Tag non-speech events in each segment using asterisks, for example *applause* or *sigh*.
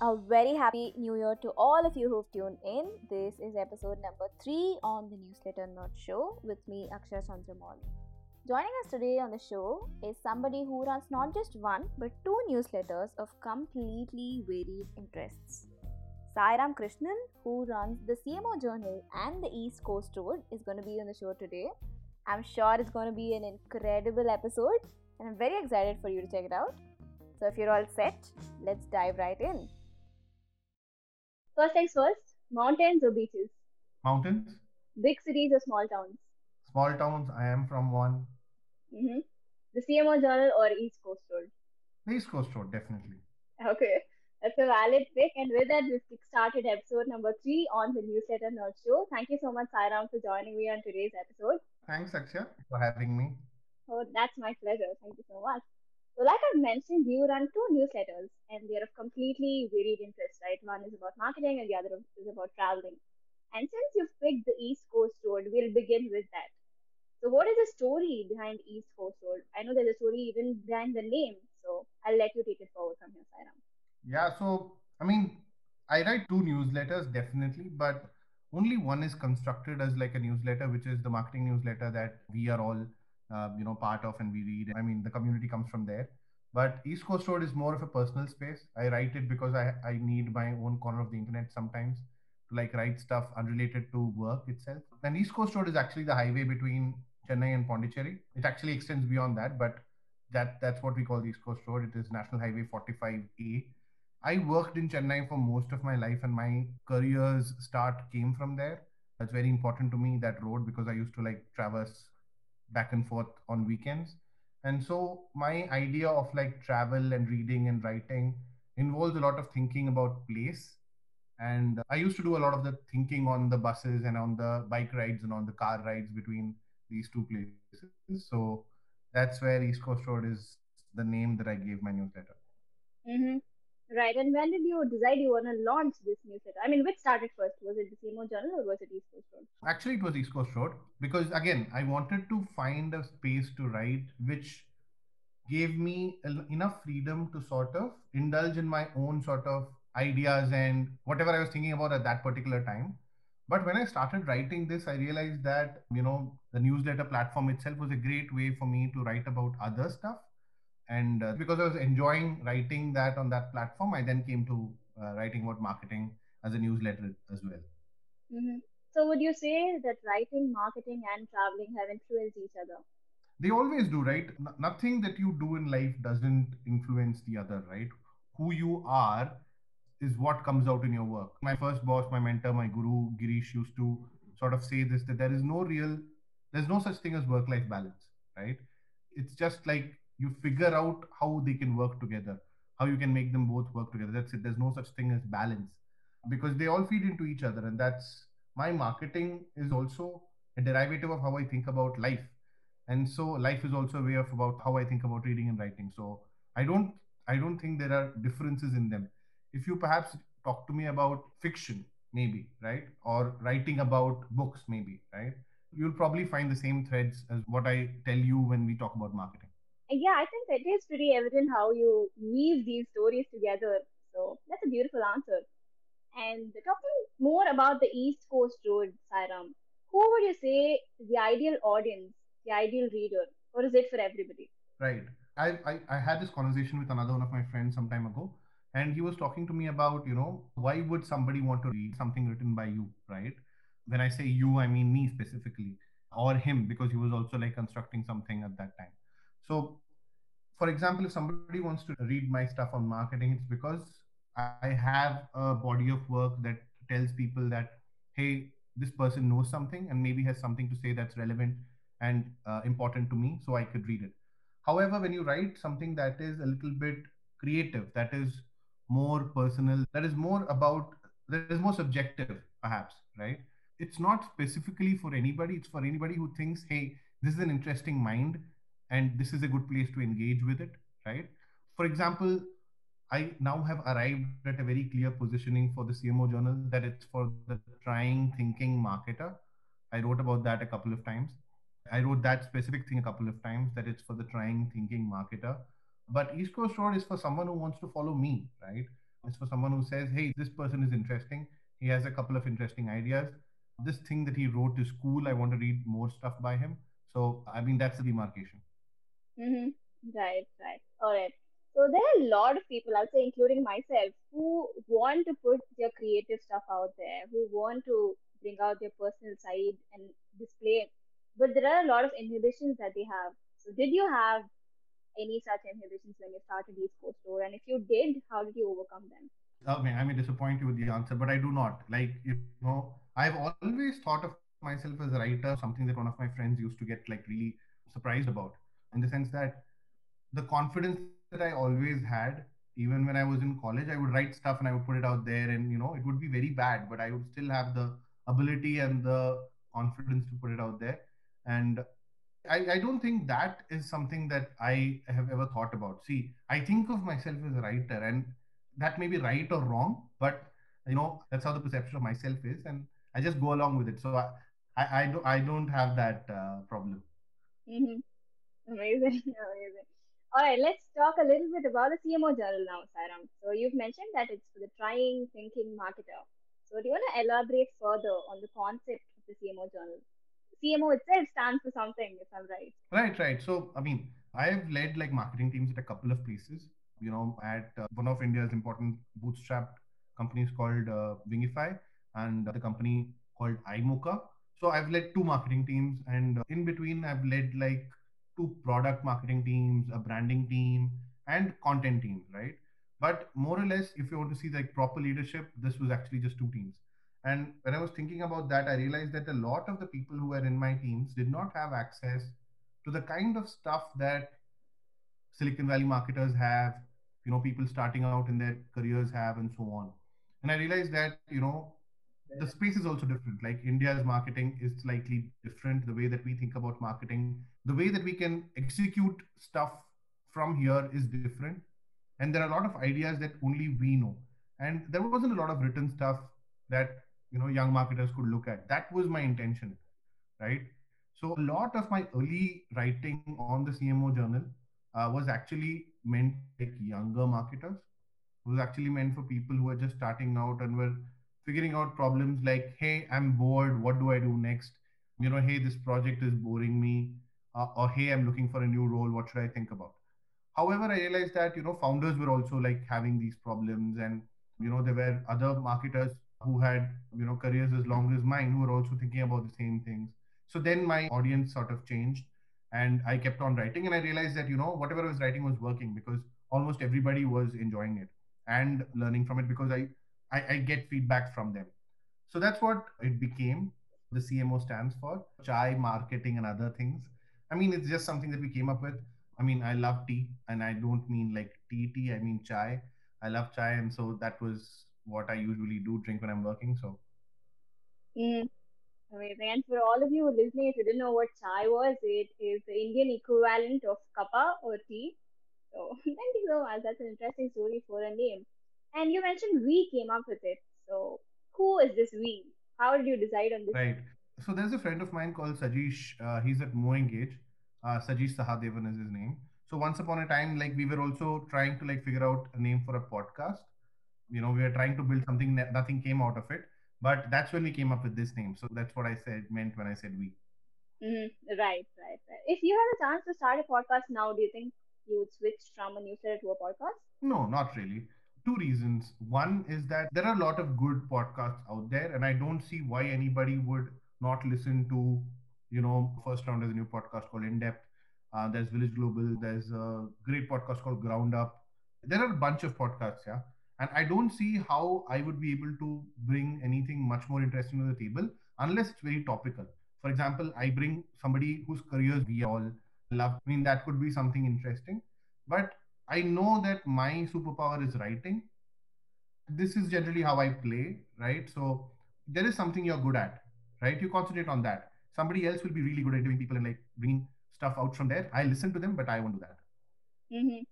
A very happy new year to all of you who've tuned in. This is episode number three on the Newsletter Nerd Show with me, Akshay Chandramouli. Joining us today on the show is somebody who runs not just one but two newsletters of completely varied interests. Sairam Krishnan, who runs the CMO Journal and the East Coast Road, is going to be on the show today. I'm sure it's going to be an incredible episode, and I'm very excited for you to check it out. So, if you're all set, let's dive right in. First things first mountains or beaches? Mountains. Big cities or small towns? Small towns. I am from one. Mm-hmm. The CMO Journal or East Coast Road? East Coast Road, definitely. Okay. That's a valid pick. And with that, we've started episode number three on the Newsletter Nerd Show. Thank you so much, Sairam, for joining me on today's episode. Thanks, Akshay, for having me. Oh, that's my pleasure. Thank you so much. So, like I've mentioned, you run two newsletters and they're of completely varied interest, right? One is about marketing and the other is about traveling. And since you've picked the East Coast Road, we'll begin with that. So, what is the story behind East Coast Road? I know there's a story even behind the name, so I'll let you take it forward from here, Sairam. Yeah, so I mean, I write two newsletters definitely, but only one is constructed as like a newsletter, which is the marketing newsletter that we are all uh, you know part of and we read. I mean the community comes from there. But east coast road is more of a personal space. I write it because i i need my own corner of the internet sometimes to like write stuff unrelated to work itself. And east coast road is actually the highway between chennai and pondicherry. It actually extends beyond that but that that's what we call east coast road. It is national highway 45a i worked in chennai for most of my life and my career's start came from there. That's very important to me that road because i used to like traverse back and forth on weekends. And so my idea of like travel and reading and writing involves a lot of thinking about place. And I used to do a lot of the thinking on the buses and on the bike rides and on the car rides between these two places. So that's where East Coast Road is the name that I gave my newsletter. Mm-hmm. Right. And when did you decide you want to launch this newsletter? I mean, which started first? Was it the CMO Journal or was it East Coast Road? Actually, it was East Coast Road because, again, I wanted to find a space to write which gave me enough freedom to sort of indulge in my own sort of ideas and whatever I was thinking about at that particular time. But when I started writing this, I realized that, you know, the newsletter platform itself was a great way for me to write about other stuff and uh, because I was enjoying writing that on that platform, I then came to uh, writing about marketing as a newsletter as well. Mm-hmm. So, would you say that writing, marketing, and traveling have influenced each other? They always do, right? N- nothing that you do in life doesn't influence the other, right? Who you are is what comes out in your work. My first boss, my mentor, my guru, Girish, used to sort of say this that there is no real, there's no such thing as work life balance, right? It's just like you figure out how they can work together how you can make them both work together. That's it. There's no such thing as balance because they all feed into each other. And that's my marketing is also a derivative of how i think about life. And so life is also a way of about how i think about reading and writing. So i don't i don't think there are differences in them. If you perhaps talk to me about fiction maybe right? Or writing about books maybe right? You'll probably find the same threads as what i tell you when we talk about marketing yeah, I think it is pretty evident how you weave these stories together. So that's a beautiful answer. And talking more about the East Coast Road, Sairam, who would you say is the ideal audience, the ideal reader, or is it for everybody? Right. I, I, I had this conversation with another one of my friends some time ago, and he was talking to me about, you know, why would somebody want to read something written by you, right? When I say you, I mean me specifically, or him, because he was also like constructing something at that time. So, for example, if somebody wants to read my stuff on marketing, it's because I have a body of work that tells people that, hey, this person knows something and maybe has something to say that's relevant and uh, important to me, so I could read it. However, when you write something that is a little bit creative, that is more personal, that is more about, that is more subjective, perhaps, right? It's not specifically for anybody, it's for anybody who thinks, hey, this is an interesting mind and this is a good place to engage with it right for example i now have arrived at a very clear positioning for the cmo journal that it's for the trying thinking marketer i wrote about that a couple of times i wrote that specific thing a couple of times that it's for the trying thinking marketer but east coast road is for someone who wants to follow me right It's for someone who says, hey, this person is interesting. He has a couple of interesting ideas. This thing that he wrote is cool. I want to read more stuff by him. So, I mean, that's the demarcation. Mm-hmm. Right, right. All right. So there are a lot of people, I'll say, including myself, who want to put their creative stuff out there, who want to bring out their personal side and display it. But there are a lot of inhibitions that they have. So did you have any such inhibitions when you started Coast Tour? And if you did, how did you overcome them? Okay, I may disappoint you with the answer, but I do not. Like, you know, I've always thought of myself as a writer, something that one of my friends used to get like really surprised about, in the sense that the confidence that I always had, even when I was in college, I would write stuff and I would put it out there, and you know, it would be very bad, but I would still have the ability and the confidence to put it out there. And I, I don't think that is something that I have ever thought about. See, I think of myself as a writer, and that may be right or wrong, but you know that's how the perception of myself is, and I just go along with it. So I I, I don't I don't have that uh, problem. Mm-hmm. Amazing, *laughs* amazing. All right, let's talk a little bit about the CMO journal now, Sairam. So you've mentioned that it's for the trying, thinking marketer. So do you want to elaborate further on the concept of the CMO journal? CMO itself stands for something, if I'm right. Right, right. So, I mean, I've led like marketing teams at a couple of places. You know, at uh, one of India's important bootstrapped companies called uh, Wingify and the company called iMocha. So, I've led two marketing teams, and uh, in between, I've led like two product marketing teams, a branding team, and content teams, right? But more or less, if you want to see like proper leadership, this was actually just two teams. And when I was thinking about that, I realized that a lot of the people who were in my teams did not have access to the kind of stuff that Silicon Valley marketers have, you know, people starting out in their careers have, and so on. And I realized that, you know, the space is also different. Like India's marketing is slightly different. The way that we think about marketing, the way that we can execute stuff from here is different. And there are a lot of ideas that only we know. And there wasn't a lot of written stuff that you know young marketers could look at. That was my intention right? So a lot of my early writing on the cmo journal uh, was actually meant like younger marketers. It was actually meant for people who are just starting out and were figuring out problems like hey i'm bored. What do i do next? You know hey this project is boring me uh, or hey i'm looking for a new role what should i think about? However i realized that you know founders were also like having these problems and you know there were other marketers who had you know careers as long as mine who were also thinking about the same things. So then my audience sort of changed and i kept on writing and i realized that you know whatever i was writing was working because almost everybody was enjoying it and learning from it because i i, I get feedback from them. So that's what it became the cmo stands for chai marketing and other things i mean it's just something that we came up with i mean i love tea and i don't mean like tea tea i mean chai i love chai and so that was what I usually do drink when I'm working. So. Mm, amazing. And for all of you listening, if you didn't know what chai was, it is the Indian equivalent of kappa or tea. So *laughs* thank you so much. That's an interesting story for a name. And you mentioned we came up with it. So who is this we? How did you decide on this? Right. So there's a friend of mine called Sajish. Uh, he's at MoEngage. Uh, Sajish Sahadevan is his name. So once upon a time, like we were also trying to like figure out a name for a podcast. You know we were trying to build something nothing came out of it. But that's when we came up with this name. So that's what i said meant when i said we. Mm-hmm. right right right. If you had a chance to start a podcast now do you think you would switch from a newsletter to a podcast? No not really. Two reasons. One is that there are a lot of good podcasts out there and i don't see why anybody would not listen to you know first round is a new podcast called in depth uh, there's village global there's a great podcast called ground up there are a bunch of podcasts yeah and I don't see how I would be able to bring anything much more interesting to the table unless it's very topical. For example, I bring somebody whose careers we all love. I mean, that could be something interesting. But I know that my superpower is writing. This is generally how I play, right? So there is something you're good at, right? You concentrate on that. Somebody else will be really good at doing people and like bringing stuff out from there. I listen to them, but I won't do that. Mm-hmm.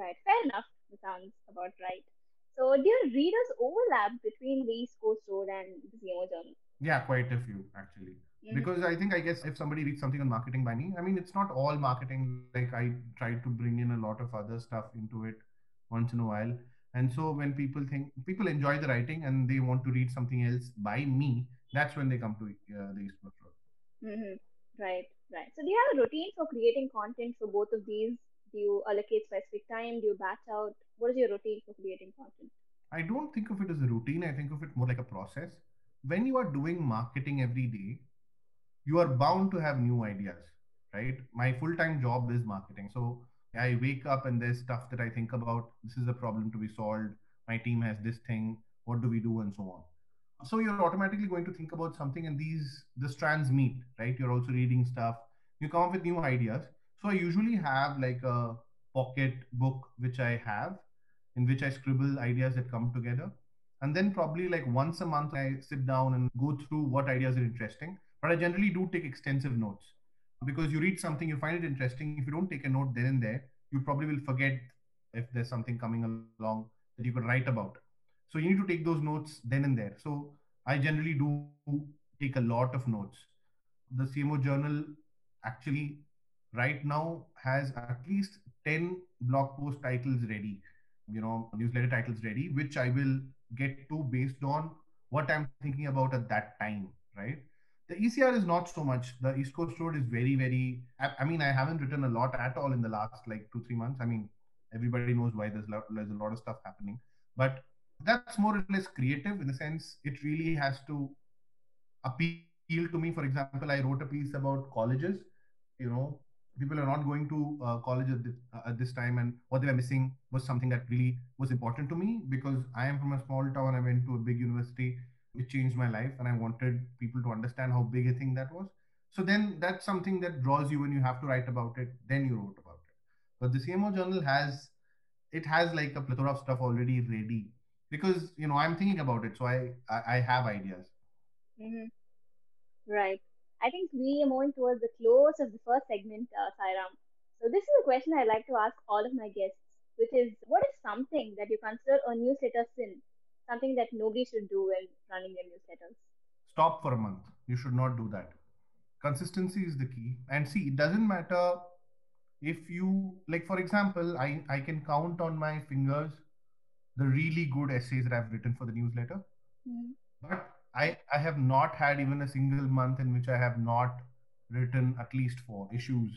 Right. Fair enough. That sounds about right. So, do your readers overlap between the East Coast Road and the Journal? Yeah, quite a few actually. Mm-hmm. Because I think, I guess, if somebody reads something on marketing by me, I mean, it's not all marketing. Like, I try to bring in a lot of other stuff into it once in a while. And so when people think people enjoy the writing and they want to read something else by me, that's when they come to uh, the East Coast. Mm-hmm. Right, right. So do you have a routine for creating content for both of these? Do you allocate specific time? Do you batch out? What is your routine for creating content? I don't think of it as a routine. I think of it more like a process. When you are doing marketing every day, you are bound to have new ideas, right? My full time job is marketing. So I wake up and there's stuff that I think about. This is a problem to be solved. My team has this thing. What do we do? And so on so you're automatically going to think about something and these the strands meet right? You're also reading stuff. You come up with new ideas. So i usually have like a pocket book which i have in which i scribble ideas that come together. And then probably like once a month i sit down and go through what ideas are interesting. But i generally do take extensive notes. Because you read something you find it interesting. If you don't take a note then and there you probably will forget if there's something coming along that you could write about so you need to take those notes then and there. So I generally do take a lot of notes. The CMO journal actually right now has at least 10 blog post titles ready, you know, newsletter titles ready, which I will get to based on what I'm thinking about at that time, right? The ECR is not so much. The East Coast Road is very, very. I, I mean, I haven't written a lot at all in the last like two, three months. I mean, everybody knows why there's, lo- there's a lot of stuff happening. But that's more or less creative in the sense it really has to appeal to me. For example, I wrote a piece about colleges. You know, people are not going to uh, college at this, uh, at this time, and what they were missing was something that really was important to me because I am from a small town. I went to a big university. It changed my life, and I wanted people to understand how big a thing that was. So then that's something that draws you when you have to write about it. Then you wrote about it. But the CMO journal has it has like a plethora of stuff already ready because you know i'm thinking about it so i i, I have ideas. Mm-hmm. right. I think we are moving towards the close of the first segment uh, sairam. So this is a question i like to ask all of my guests which is what is something that you consider a newsletter sin? Something that nobody should do when running their newsletters. Stop for a month. You should not do that. Consistency is the key. And see it doesn't matter if you like for example i i can count on my fingers the really good essays that I've written for the newsletter. Mm. But I, I have not had even a single month in which I have not written at least four issues.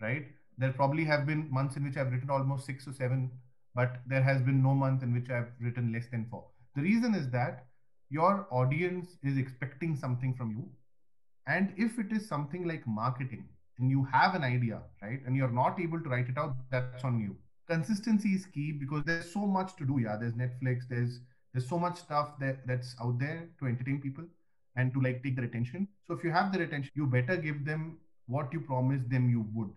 Right? There probably have been months in which I've written almost six or seven, but there has been no month in which I've written less than four. The reason is that your audience is expecting something from you. And if it is something like marketing and you have an idea, right, and you're not able to write it out, that's on you consistency is key because there's so much to do. Yeah there's netflix there's there's so much stuff that that's out there to entertain people and to like take their attention so if you have their attention you better give them what you promised them you would.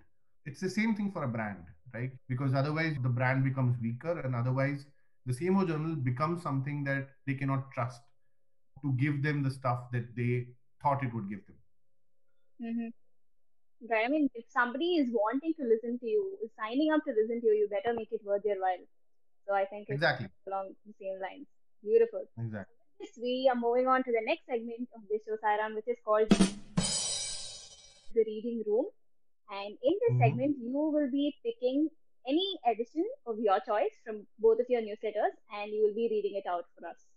It's the same thing for a brand right? Because otherwise the brand becomes weaker and otherwise the cmo journal becomes something that they cannot trust to give them the stuff that they thought it would give them. Mm-hmm. Right. I mean, if somebody is wanting to listen to you, is signing up to listen to you, you better make it worth their while. So I think it's exactly along the same lines. Beautiful. Exactly. This, we are moving on to the next segment of this show, Sairam, which is called the reading room. And in this mm-hmm. segment, you will be picking any edition of your choice from both of your newsletters, and you will be reading it out for us.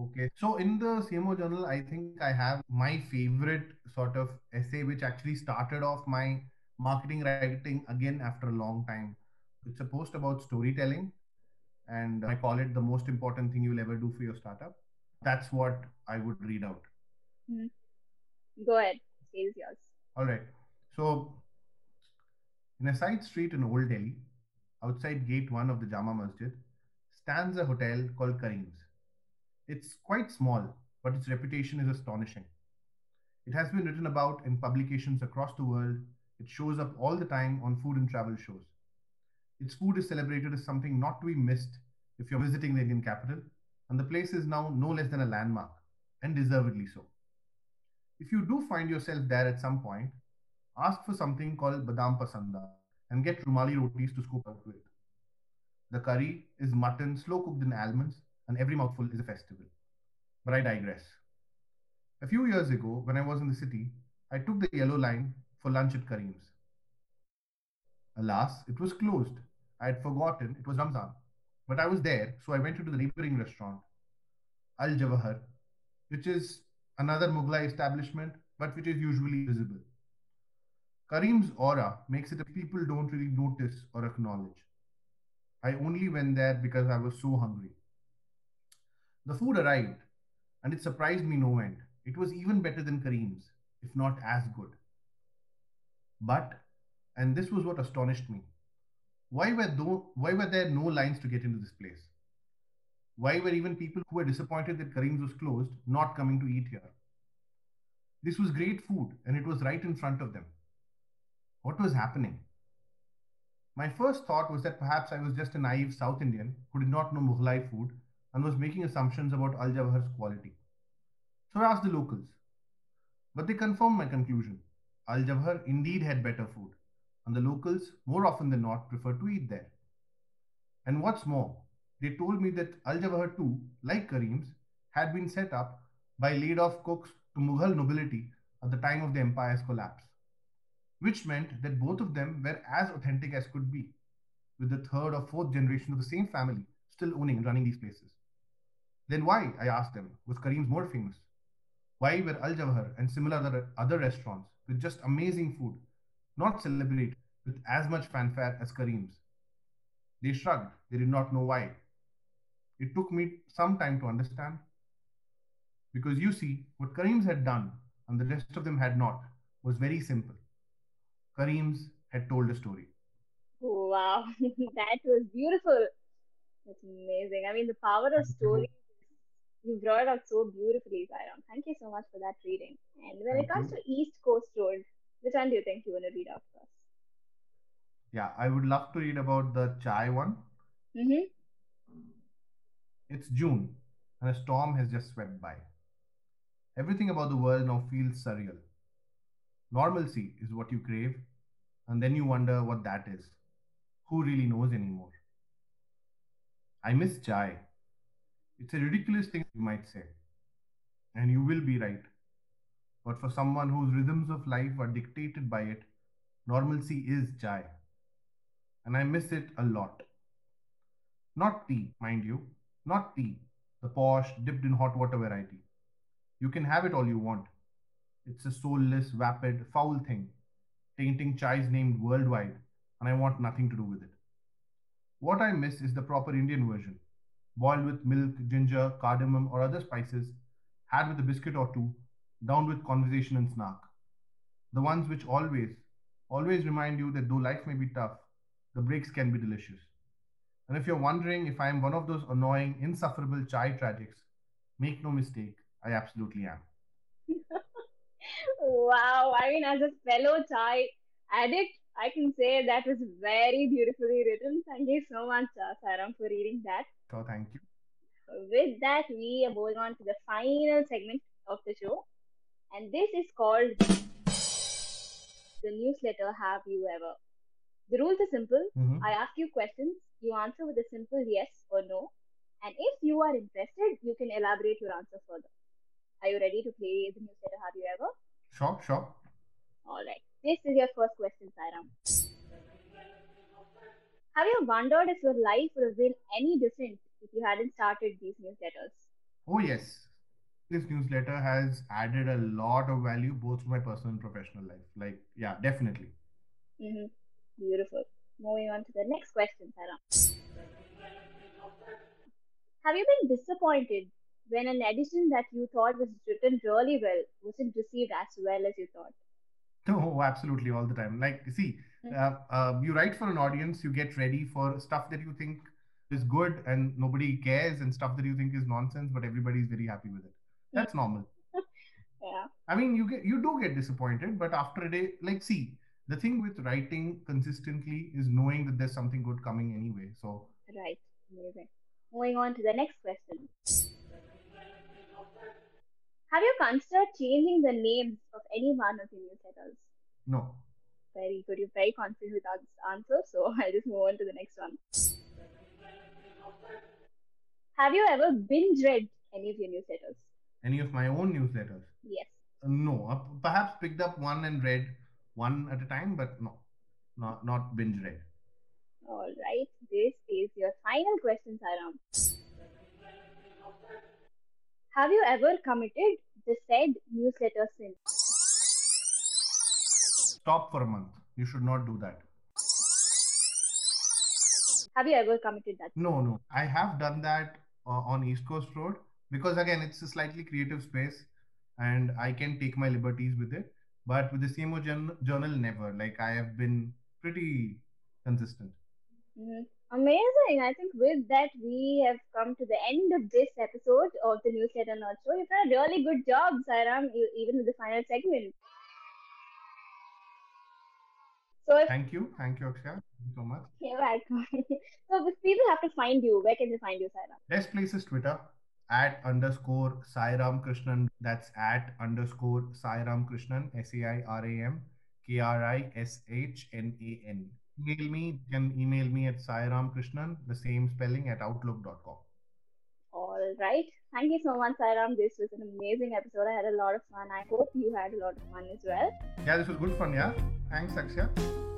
Okay. So in the CMO journal, I think I have my favorite sort of essay, which actually started off my marketing writing again after a long time. It's a post about storytelling, and I call it the most important thing you'll ever do for your startup. That's what I would read out. Mm-hmm. Go ahead. Stage yours. All right. So, in a side street in Old Delhi, outside gate one of the Jama Masjid, stands a hotel called Kareem's. It's quite small, but its reputation is astonishing. It has been written about in publications across the world. It shows up all the time on food and travel shows. Its food is celebrated as something not to be missed if you're visiting the Indian capital, and the place is now no less than a landmark, and deservedly so. If you do find yourself there at some point, ask for something called Badam Pasanda and get Rumali rotis to scoop out with. The curry is mutton slow cooked in almonds and every mouthful is a festival. But I digress. A few years ago, when I was in the city, I took the yellow line for lunch at Kareem's. Alas, it was closed. I had forgotten it was Ramzan. But I was there, so I went into the neighboring restaurant, Al Jawahar, which is another Mughlai establishment, but which is usually visible. Kareem's aura makes it that people don't really notice or acknowledge. I only went there because I was so hungry. The food arrived, and it surprised me no end. It was even better than Kareem's, if not as good. But, and this was what astonished me, why were, though, why were there no lines to get into this place? Why were even people who were disappointed that Kareem's was closed not coming to eat here? This was great food and it was right in front of them. What was happening? My first thought was that perhaps I was just a naive South Indian who did not know Mughlai food and was making assumptions about Al Jawahar's quality. So I asked the locals. But they confirmed my conclusion. Al Jawahar indeed had better food, and the locals, more often than not, preferred to eat there. And what's more, they told me that Al Jawahar too, like Kareem's, had been set up by laid off cooks to Mughal nobility at the time of the empire's collapse, which meant that both of them were as authentic as could be, with the third or fourth generation of the same family still owning and running these places. Then why, I asked them, was Kareem's more famous? Why were Al Jawahar and similar other restaurants with just amazing food not celebrated with as much fanfare as Kareem's? They shrugged, they did not know why. It took me some time to understand. Because you see, what Kareem's had done and the rest of them had not was very simple. Kareem's had told a story. Wow, *laughs* that was beautiful. That's amazing. I mean, the power of story you brought it out so beautifully, Sairam. Thank you so much for that reading. And when Thank it comes you. to East Coast Road, which one do you think you want to read out first? Yeah, I would love to read about the chai one. Mm-hmm. It's June, and a storm has just swept by. Everything about the world now feels surreal. Normalcy is what you crave, and then you wonder what that is. Who really knows anymore? I miss chai. It's a ridiculous thing, you might say. And you will be right. But for someone whose rhythms of life are dictated by it, normalcy is chai. And I miss it a lot. Not tea, mind you. Not tea, the posh, dipped in hot water variety. You can have it all you want. It's a soulless, vapid, foul thing, tainting chai's named worldwide, and I want nothing to do with it. What I miss is the proper Indian version, boiled with milk, ginger, cardamom, or other spices, had with a biscuit or two, down with conversation and snark. The ones which always, always remind you that though life may be tough, the breaks can be delicious. And if you're wondering if I am one of those annoying, insufferable chai tragics, make no mistake, I absolutely am. *laughs* wow, I mean, as a fellow chai addict, I can say that was very beautifully written. Thank you so much, uh, for reading that. So thank you. With that, we are going on to the final segment of the show, and this is called the newsletter Have You Ever? The rules are simple. Mhm. I ask you questions, you answer with a simple yes or no, and if you are interested, you can elaborate your answer further. Are you ready to play the newsletter Have You Ever? Sure, sure. All right. This is your first question, Sairam. Have you wondered if your life would have been any different if you hadn't started these newsletters? Oh, yes. This newsletter has added a lot of value both to my personal and professional life. Like, yeah, definitely. Mm-hmm. Beautiful. Moving on to the next question, Sairam. Have you been disappointed when an edition that you thought was written really well wasn't received as well as you thought? *laughs* Oh, absolutely, all the time. Like, see. Uh, uh, you write for an audience, you get ready for stuff that you think is good and nobody cares, and stuff that you think is nonsense, but everybody is very happy with it. That's normal. *laughs* Yeah. I mean, you get you do get disappointed, but after a day, like, see, the thing with writing consistently is knowing that there's something good coming anyway. So, Right. Amazing. Moving on to the next question. Have you considered changing the names of any one of your newsletters? no, Very good. You're very confident with that answer, so *laughs* I'll just move on to the next one. Have you ever binge read any of your newsletters? any of my own newsletters. Yes. Uh, no, uh, perhaps picked up one and read one at a time, but no, not not binge read. All right, this is your final question, Sairam. Have you ever committed the said newsletter sin? Stop for a month. You should not do that. Have you ever committed that? No, no. I have done that uh, on East Coast Road because again, it's a slightly creative space, and I can take my liberties with it. But with the CMO journal, never. Like I have been pretty consistent. Mm-hmm. Amazing. I think with that, we have come to the end of this episode of the Newsletter Nerd Show. You've done a really good job, Sairam, even with the final segment. So if, Thank you. Thank you, Akshaya. Thank you so much. You're welcome. *laughs* so if people have to find you, where can they find you, Sairam? Best place is Twitter at underscore Sairam Krishnan. That's at underscore Sairam Krishnan, S A I R A M K R I S H N A N email me, you can email me at Krishnan, the same spelling at outlook.com. All right. Thank you so much, Sairam. This was an amazing episode. I had a lot of fun. I hope you had a lot of fun as well. Yeah, this was good fun. Yeah. Thanks, Akshay.